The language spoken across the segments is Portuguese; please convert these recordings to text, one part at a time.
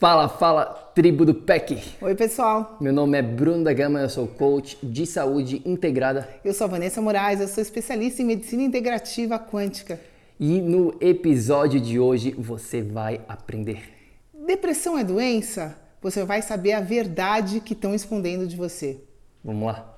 Fala, fala, tribo do PEC! Oi, pessoal. Meu nome é Bruno da Gama, eu sou coach de saúde integrada. Eu sou a Vanessa Moraes, eu sou especialista em medicina integrativa quântica. E no episódio de hoje você vai aprender. Depressão é doença? Você vai saber a verdade que estão escondendo de você. Vamos lá?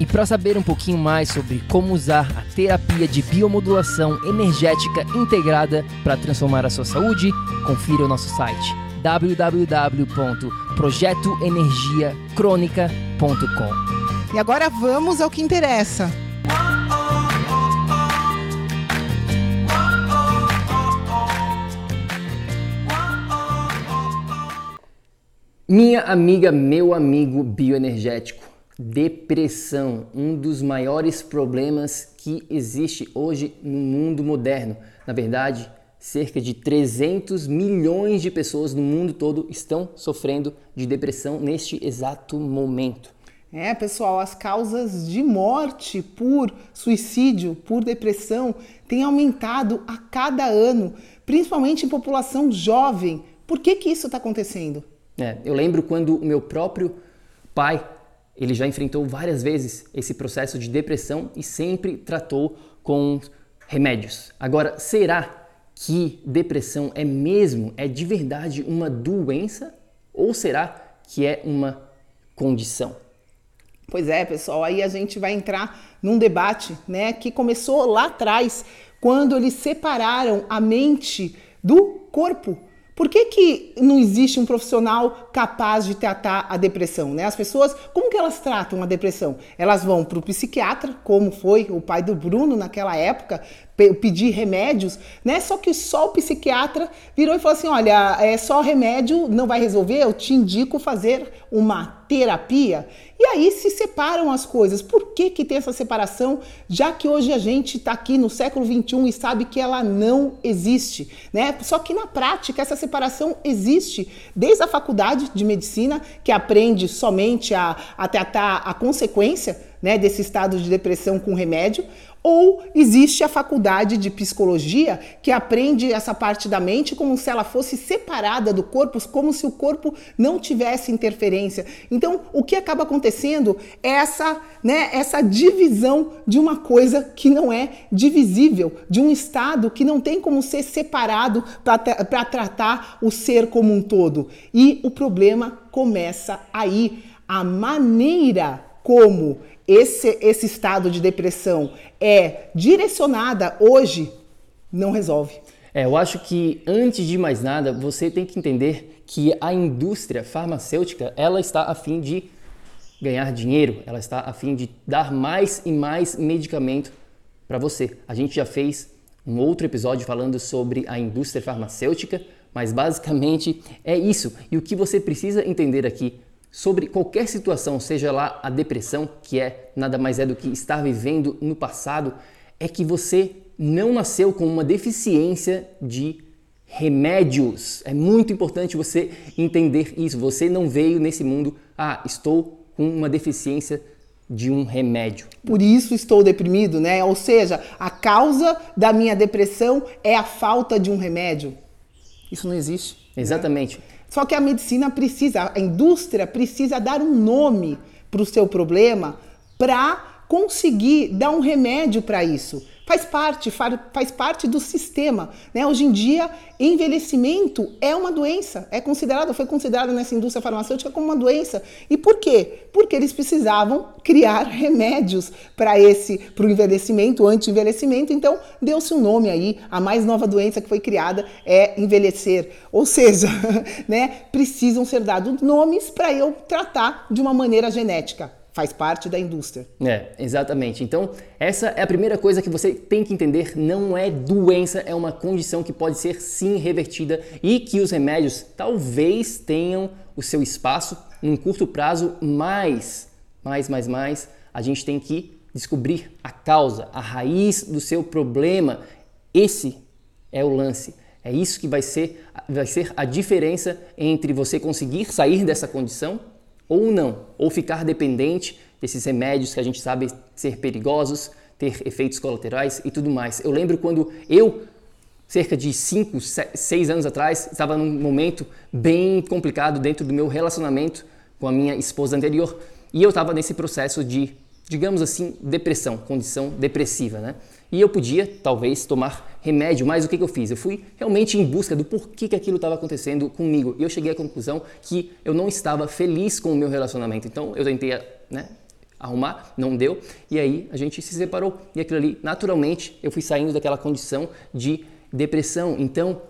E para saber um pouquinho mais sobre como usar a terapia de biomodulação energética integrada para transformar a sua saúde, confira o nosso site www.projetoenergiacronica.com. E agora vamos ao que interessa. Minha amiga, meu amigo bioenergético, depressão, um dos maiores problemas que existe hoje no mundo moderno. Na verdade, cerca de 300 milhões de pessoas no mundo todo estão sofrendo de depressão neste exato momento. É, pessoal, as causas de morte por suicídio, por depressão, têm aumentado a cada ano, principalmente em população jovem. Por que, que isso está acontecendo? É, eu lembro quando o meu próprio pai, ele já enfrentou várias vezes esse processo de depressão e sempre tratou com remédios. Agora, será que depressão é mesmo, é de verdade uma doença ou será que é uma condição? Pois é, pessoal, aí a gente vai entrar num debate, né, que começou lá atrás, quando eles separaram a mente do corpo. Por que, que não existe um profissional capaz de tratar a depressão? Né? As pessoas, como que elas tratam a depressão? Elas vão para o psiquiatra, como foi o pai do Bruno naquela época, pedir remédios, né? Só que só o psiquiatra virou e falou assim: olha, é só remédio não vai resolver, eu te indico fazer uma terapia. E aí se separam as coisas. Por que, que tem essa separação? Já que hoje a gente está aqui no século XXI e sabe que ela não existe, né? Só que na prática essa separação existe desde a faculdade de medicina, que aprende somente a, a tratar a consequência né, desse estado de depressão com remédio, ou existe a faculdade de psicologia que aprende essa parte da mente como se ela fosse separada do corpo, como se o corpo não tivesse interferência. Então, o que acaba acontecendo é essa, né, essa divisão de uma coisa que não é divisível, de um estado que não tem como ser separado para tratar o ser como um todo. E o problema começa aí. A maneira como esse, esse estado de depressão é direcionada hoje, não resolve. É, eu acho que antes de mais nada, você tem que entender que a indústria farmacêutica, ela está a fim de ganhar dinheiro, ela está a fim de dar mais e mais medicamento para você. A gente já fez um outro episódio falando sobre a indústria farmacêutica, mas basicamente é isso. E o que você precisa entender aqui sobre qualquer situação, seja lá a depressão, que é nada mais é do que estar vivendo no passado, é que você não nasceu com uma deficiência de remédios. É muito importante você entender isso. Você não veio nesse mundo, ah, estou com uma deficiência de um remédio. Por isso estou deprimido, né? Ou seja, a causa da minha depressão é a falta de um remédio. Isso não existe. Exatamente. Né? Só que a medicina precisa, a indústria precisa dar um nome para o seu problema para conseguir dar um remédio para isso. Faz parte, faz parte do sistema. Né? Hoje em dia, envelhecimento é uma doença, é considerado, foi considerado nessa indústria farmacêutica como uma doença. E por quê? Porque eles precisavam criar remédios para esse, para o envelhecimento, anti-envelhecimento. Então, deu-se um nome aí. A mais nova doença que foi criada é envelhecer. Ou seja, né, precisam ser dados nomes para eu tratar de uma maneira genética faz parte da indústria. É, exatamente. Então, essa é a primeira coisa que você tem que entender, não é doença, é uma condição que pode ser sim revertida e que os remédios talvez tenham o seu espaço num curto prazo, mas, mais, mais, mais, a gente tem que descobrir a causa, a raiz do seu problema. Esse é o lance. É isso que vai ser, vai ser a diferença entre você conseguir sair dessa condição ou não, ou ficar dependente desses remédios que a gente sabe ser perigosos, ter efeitos colaterais e tudo mais. Eu lembro quando eu, cerca de 5, 6 anos atrás, estava num momento bem complicado dentro do meu relacionamento com a minha esposa anterior e eu estava nesse processo de, digamos assim, depressão, condição depressiva, né? E eu podia, talvez, tomar remédio, mas o que, que eu fiz? Eu fui realmente em busca do porquê que aquilo estava acontecendo comigo. E eu cheguei à conclusão que eu não estava feliz com o meu relacionamento. Então eu tentei né, arrumar, não deu, e aí a gente se separou. E aquilo ali, naturalmente, eu fui saindo daquela condição de depressão. Então,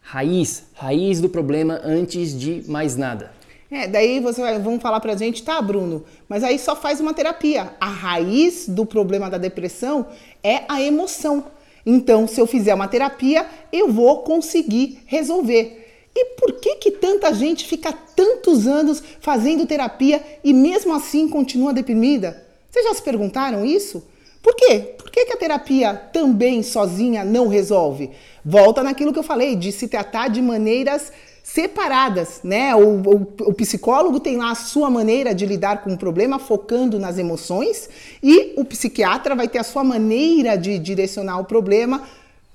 raiz, raiz do problema antes de mais nada. É, daí você vai, vão falar pra gente, tá, Bruno, mas aí só faz uma terapia. A raiz do problema da depressão é a emoção. Então, se eu fizer uma terapia, eu vou conseguir resolver. E por que que tanta gente fica tantos anos fazendo terapia e mesmo assim continua deprimida? Vocês já se perguntaram isso? Por quê? Por que, que a terapia também sozinha não resolve? Volta naquilo que eu falei, de se tratar de maneiras separadas, né? O, o, o, psicólogo tem lá a sua maneira de lidar com o problema, focando nas emoções, e o psiquiatra vai ter a sua maneira de direcionar o problema,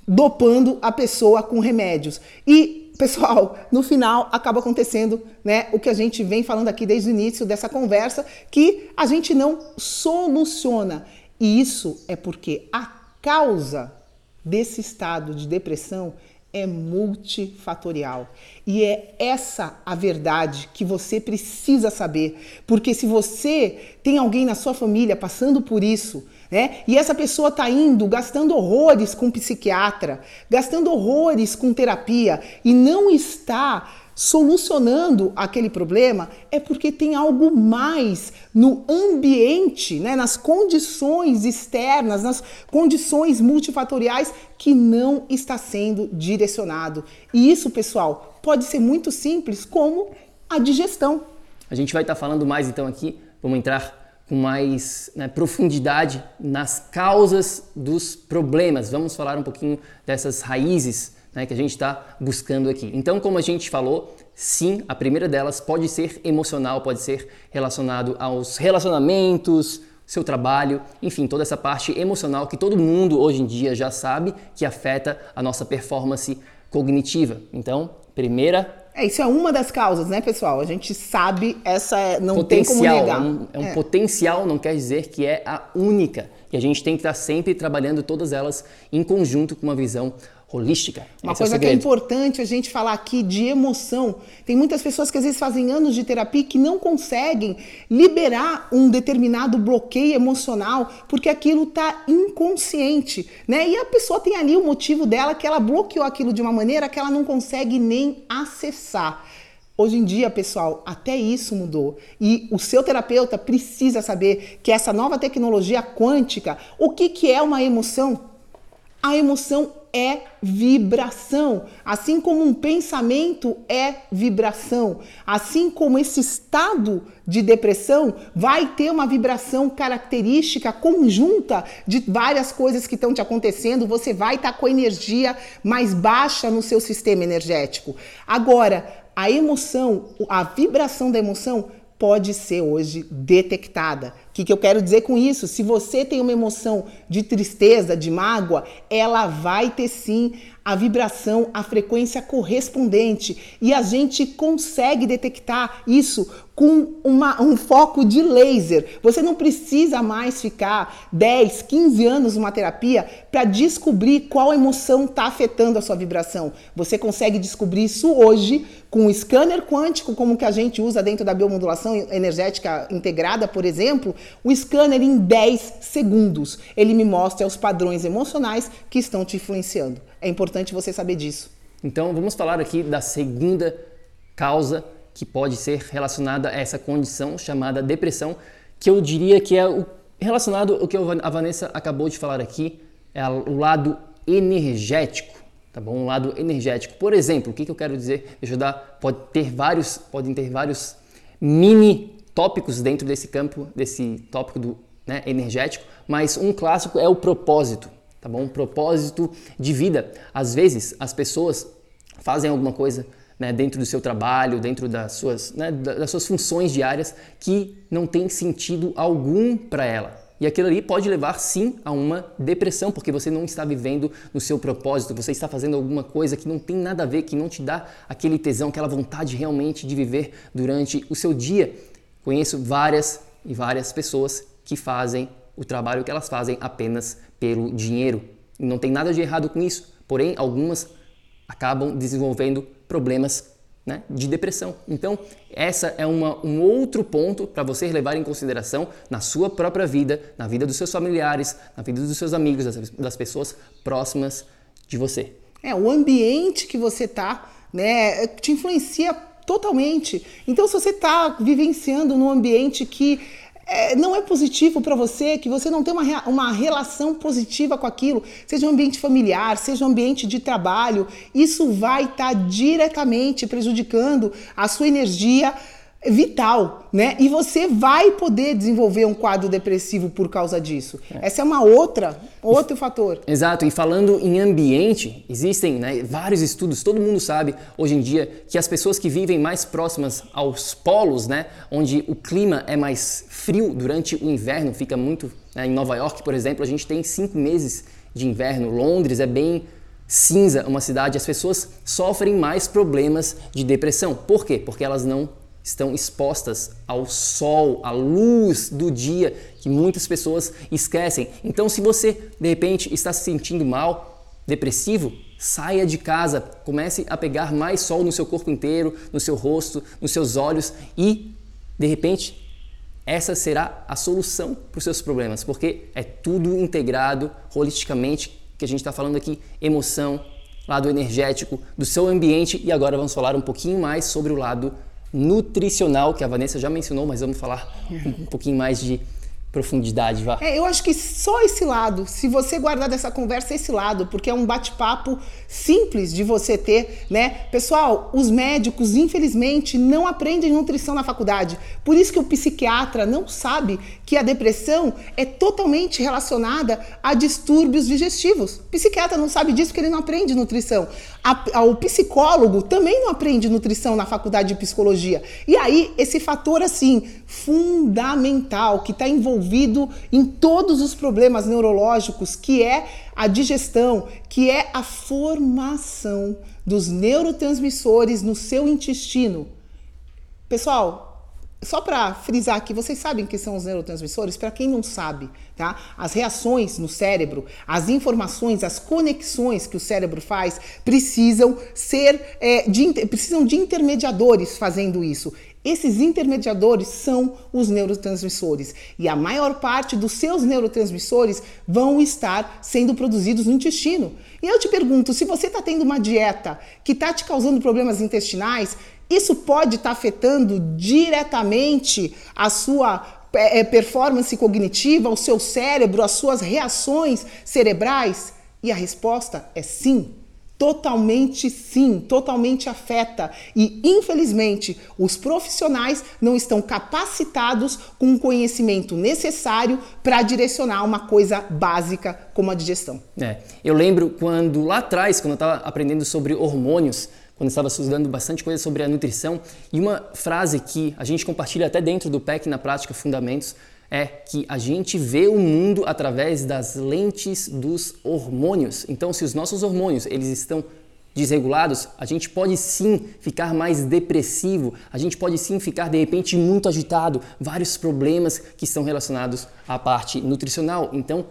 dopando a pessoa com remédios. E, pessoal, no final acaba acontecendo, né, o que a gente vem falando aqui desde o início dessa conversa, que a gente não soluciona. E isso é porque a causa desse estado de depressão é multifatorial. E é essa a verdade que você precisa saber. Porque se você tem alguém na sua família passando por isso, né? E essa pessoa está indo gastando horrores com psiquiatra, gastando horrores com terapia e não está solucionando aquele problema é porque tem algo mais no ambiente, né, nas condições externas, nas condições multifatoriais que não está sendo direcionado. E isso, pessoal, pode ser muito simples, como a digestão. A gente vai estar falando mais então aqui, vamos entrar com mais né, profundidade nas causas dos problemas. Vamos falar um pouquinho dessas raízes né, que a gente está buscando aqui. Então, como a gente falou, sim, a primeira delas pode ser emocional, pode ser relacionado aos relacionamentos, seu trabalho, enfim, toda essa parte emocional que todo mundo hoje em dia já sabe que afeta a nossa performance cognitiva. Então, primeira é, isso é uma das causas, né, pessoal? A gente sabe, essa é, não potencial, tem como negar. É um, é um é. potencial, não quer dizer que é a única. E a gente tem que estar sempre trabalhando todas elas em conjunto com uma visão holística. Uma Esse é coisa é que é importante a gente falar aqui de emoção. Tem muitas pessoas que às vezes fazem anos de terapia que não conseguem liberar um determinado bloqueio emocional porque aquilo está inconsciente, né? E a pessoa tem ali o motivo dela que ela bloqueou aquilo de uma maneira que ela não consegue nem acessar. Hoje em dia, pessoal, até isso mudou. E o seu terapeuta precisa saber que essa nova tecnologia quântica, o que, que é uma emoção? A emoção é vibração. Assim como um pensamento é vibração, assim como esse estado de depressão vai ter uma vibração característica conjunta de várias coisas que estão te acontecendo, você vai estar tá com a energia mais baixa no seu sistema energético. Agora, a emoção, a vibração da emoção pode ser hoje detectada. O que, que eu quero dizer com isso? Se você tem uma emoção de tristeza, de mágoa, ela vai ter sim a vibração, a frequência correspondente e a gente consegue detectar isso com uma, um foco de laser. Você não precisa mais ficar 10, 15 anos numa terapia para descobrir qual emoção está afetando a sua vibração. Você consegue descobrir isso hoje com o scanner quântico, como que a gente usa dentro da biomodulação energética integrada, por exemplo, o scanner em 10 segundos. Ele me mostra os padrões emocionais que estão te influenciando. É importante você saber disso. Então, vamos falar aqui da segunda causa que pode ser relacionada a essa condição chamada depressão, que eu diria que é o, relacionado ao que a Vanessa acabou de falar aqui, é o lado energético, tá bom? Um lado energético. Por exemplo, o que, que eu quero dizer? Deixa eu dar, pode ter vários, podem ter vários mini tópicos dentro desse campo, desse tópico do né, energético, mas um clássico é o propósito, tá bom? Um propósito de vida. Às vezes as pessoas fazem alguma coisa né, dentro do seu trabalho, dentro das suas, né, das suas funções diárias que não tem sentido algum para ela. E aquilo ali pode levar sim a uma depressão, porque você não está vivendo no seu propósito, você está fazendo alguma coisa que não tem nada a ver, que não te dá aquele tesão, aquela vontade realmente de viver durante o seu dia. Conheço várias e várias pessoas que fazem o trabalho que elas fazem apenas pelo dinheiro. Não tem nada de errado com isso, porém algumas acabam desenvolvendo problemas né, de depressão. Então, essa é uma, um outro ponto para você levar em consideração na sua própria vida, na vida dos seus familiares, na vida dos seus amigos, das, das pessoas próximas de você. É, o ambiente que você tá, né, te influencia totalmente. Então, se você está vivenciando num ambiente que é, não é positivo para você, que você não tem uma, uma relação positiva com aquilo, seja um ambiente familiar, seja um ambiente de trabalho, isso vai estar tá diretamente prejudicando a sua energia vital, né? E você vai poder desenvolver um quadro depressivo por causa disso. É. Essa é uma outra, outro fator. Exato. E falando em ambiente, existem né, vários estudos. Todo mundo sabe hoje em dia que as pessoas que vivem mais próximas aos polos, né, onde o clima é mais frio durante o inverno, fica muito né, em Nova York, por exemplo, a gente tem cinco meses de inverno. Londres é bem cinza, uma cidade. As pessoas sofrem mais problemas de depressão. Por quê? Porque elas não estão expostas ao sol, à luz do dia, que muitas pessoas esquecem. Então, se você de repente está se sentindo mal, depressivo, saia de casa, comece a pegar mais sol no seu corpo inteiro, no seu rosto, nos seus olhos e de repente essa será a solução para os seus problemas, porque é tudo integrado holisticamente, que a gente está falando aqui, emoção, lado energético, do seu ambiente e agora vamos falar um pouquinho mais sobre o lado nutricional, que a Vanessa já mencionou, mas vamos falar um, pouquinho mais de profundidade, vá. É, eu acho que só esse lado, se você guardar dessa conversa esse lado, porque é um bate-papo simples de você ter, né? Pessoal, os médicos, infelizmente, não aprendem nutrição na faculdade. Por isso que o psiquiatra não sabe que a depressão é totalmente relacionada a distúrbios digestivos. O psiquiatra não sabe disso porque ele não aprende nutrição. A, a, o psicólogo também não aprende nutrição na faculdade de psicologia. E aí, esse fator, assim, fundamental, que está envolvido em todos os problemas neurológicos, que é a digestão, que é a formação dos neurotransmissores no seu intestino. Pessoal, só para frisar aqui, vocês sabem que são os neurotransmissores? Para quem não sabe, tá? As reações no cérebro, as informações, as conexões que o cérebro faz precisam ser é, de, precisam de intermediadores fazendo isso. Esses intermediadores são os neurotransmissores e a maior parte dos seus neurotransmissores vão estar sendo produzidos no intestino. E eu te pergunto, se você está tendo uma dieta que está te causando problemas intestinais, isso pode estar tá afetando diretamente a sua é, é, performance cognitiva, o seu cérebro, as suas reações cerebrais? E a resposta é sim. Totalmente sim, totalmente afeta. E, infelizmente, os profissionais não estão capacitados com o conhecimento necessário para direcionar uma coisa básica como a digestão. É, eu lembro quando lá atrás, quando eu estava aprendendo sobre hormônios, quando estava estudando bastante coisa sobre a nutrição, e uma frase que a gente compartilha até dentro do PEC na prática Fundamentos é que a gente vê o mundo através das lentes dos hormônios. Então, se os nossos hormônios eles estão desregulados, a gente pode sim ficar mais depressivo, a gente pode sim ficar de repente muito agitado, vários problemas que estão relacionados à parte nutricional. Então,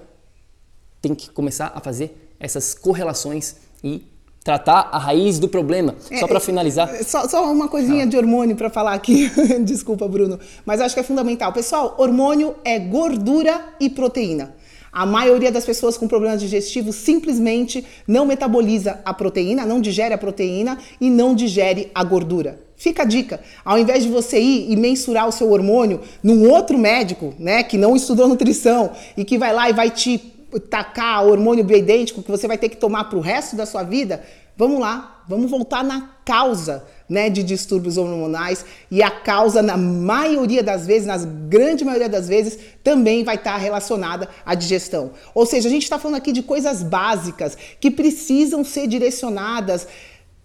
tem que começar a fazer essas correlações e tratar a raiz do problema. É, só para finalizar. É, só, só, uma coisinha ah. de hormônio para falar aqui. Desculpa, Bruno. Mas acho que é fundamental. Pessoal, hormônio é gordura e proteína. A maioria das pessoas com problemas digestivos simplesmente não metaboliza a proteína, não digere a proteína e não digere a gordura. Fica a dica, ao invés de você ir e mensurar o seu hormônio num outro médico, né, que não estudou nutrição e que vai lá e vai te tacar hormônio bioidêntico que você vai ter que tomar para o resto da sua vida, vamos lá, vamos voltar na causa né, de distúrbios hormonais e a causa, na maioria das vezes, na grande maioria das vezes, também vai estar relacionada à digestão. Ou seja, a gente está falando aqui de coisas básicas que precisam ser direcionadas.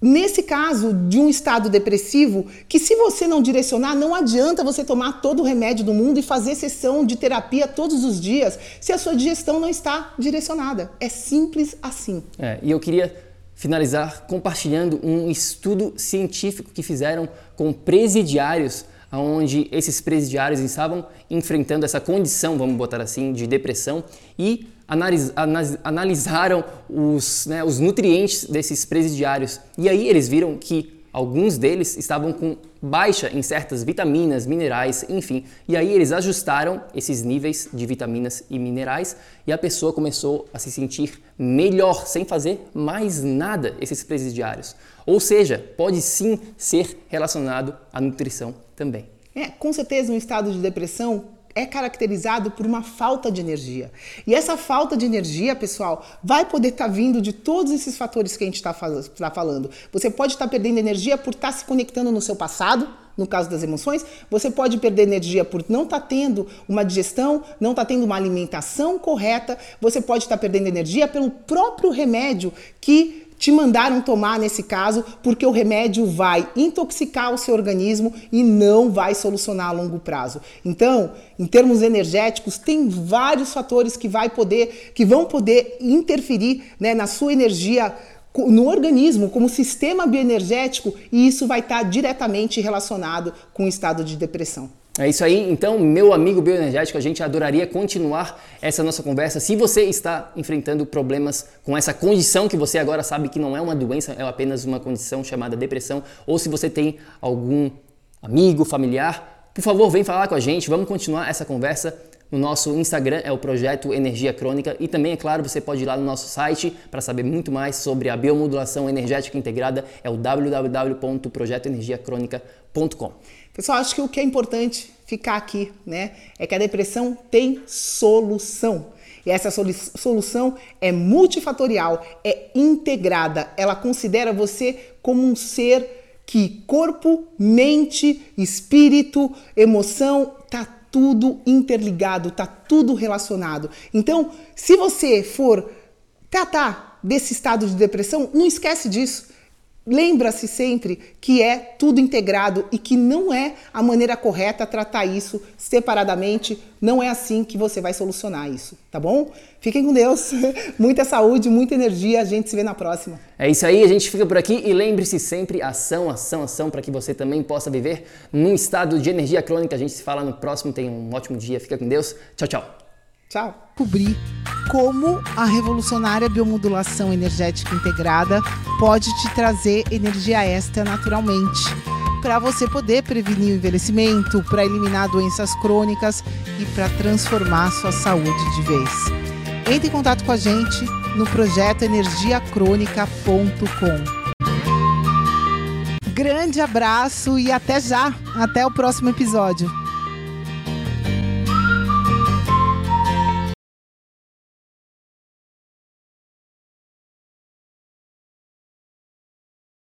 Nesse caso de um estado depressivo, que se você não direcionar, não adianta você tomar todo o remédio do mundo e fazer sessão de terapia todos os dias se a sua digestão não está direcionada. É simples assim. É, e eu queria finalizar compartilhando um estudo científico que fizeram com presidiários, onde esses presidiários estavam enfrentando essa condição, vamos botar assim, de depressão e analis, analisaram os, né, os nutrientes desses presidiários. E aí eles viram que Alguns deles estavam com baixa em certas vitaminas, minerais, enfim. E aí eles ajustaram esses níveis de vitaminas e minerais e a pessoa começou a se sentir melhor sem fazer mais nada esses presidiários. Ou seja, pode sim ser relacionado à nutrição também. É, com certeza um estado de depressão é caracterizado por uma falta de energia. E essa falta de energia, pessoal, vai poder estar tá vindo de todos esses fatores que a gente está tá falando. Você pode estar tá perdendo energia por estar tá se conectando no seu passado, no caso das emoções, você pode perder energia por não estar tá tendo uma digestão, não estar tá tendo uma alimentação correta, você pode estar tá perdendo energia pelo próprio remédio que te mandaram tomar nesse caso, porque o remédio vai intoxicar o seu organismo e não vai solucionar a longo prazo. Então, em termos energéticos, tem vários fatores que vai poder, que vão poder interferir né, na sua energia no organismo como sistema bioenergético e isso vai estar diretamente relacionado com o estado de depressão. É isso aí, então, meu amigo bioenergético, a gente adoraria continuar essa nossa conversa. Se você está enfrentando problemas com essa condição que você agora sabe que não é uma doença, é apenas uma condição chamada depressão, ou se você tem algum amigo, familiar, por favor, vem falar com a gente, vamos continuar essa conversa. No nosso Instagram é o Projeto Energia Crônica e também, é claro, você pode ir lá no nosso site para saber muito mais sobre a biomodulação energética integrada, é o www.projetoenergiacronica.com. Pessoal, acho que o que é importante ficar aqui, né, é que a depressão tem solução. E essa solução é multifatorial, é integrada. Ela considera você como um ser que corpo, mente, espírito, emoção, tá tudo interligado, tá tudo relacionado. Então, se você for tratar desse estado de depressão, não esquece disso. Lembra-se sempre que é tudo integrado e que não é a maneira correta tratar isso separadamente. Não é assim que você vai solucionar isso, tá bom? Fiquem com Deus, muita saúde, muita energia. A gente se vê na próxima. É isso aí, a gente fica por aqui e lembre-se sempre: ação, ação, ação, para que você também possa viver num estado de energia crônica. A gente se fala no próximo. Tenha um ótimo dia. Fica com Deus. Tchau, tchau. Tchau. Cobrir como a revolucionária biomodulação energética integrada pode te trazer energia extra naturalmente, para você poder prevenir o envelhecimento, para eliminar doenças crônicas e para transformar sua saúde de vez. Entre em contato com a gente no projeto energiacronica.com. Grande abraço e até já! Até o próximo episódio.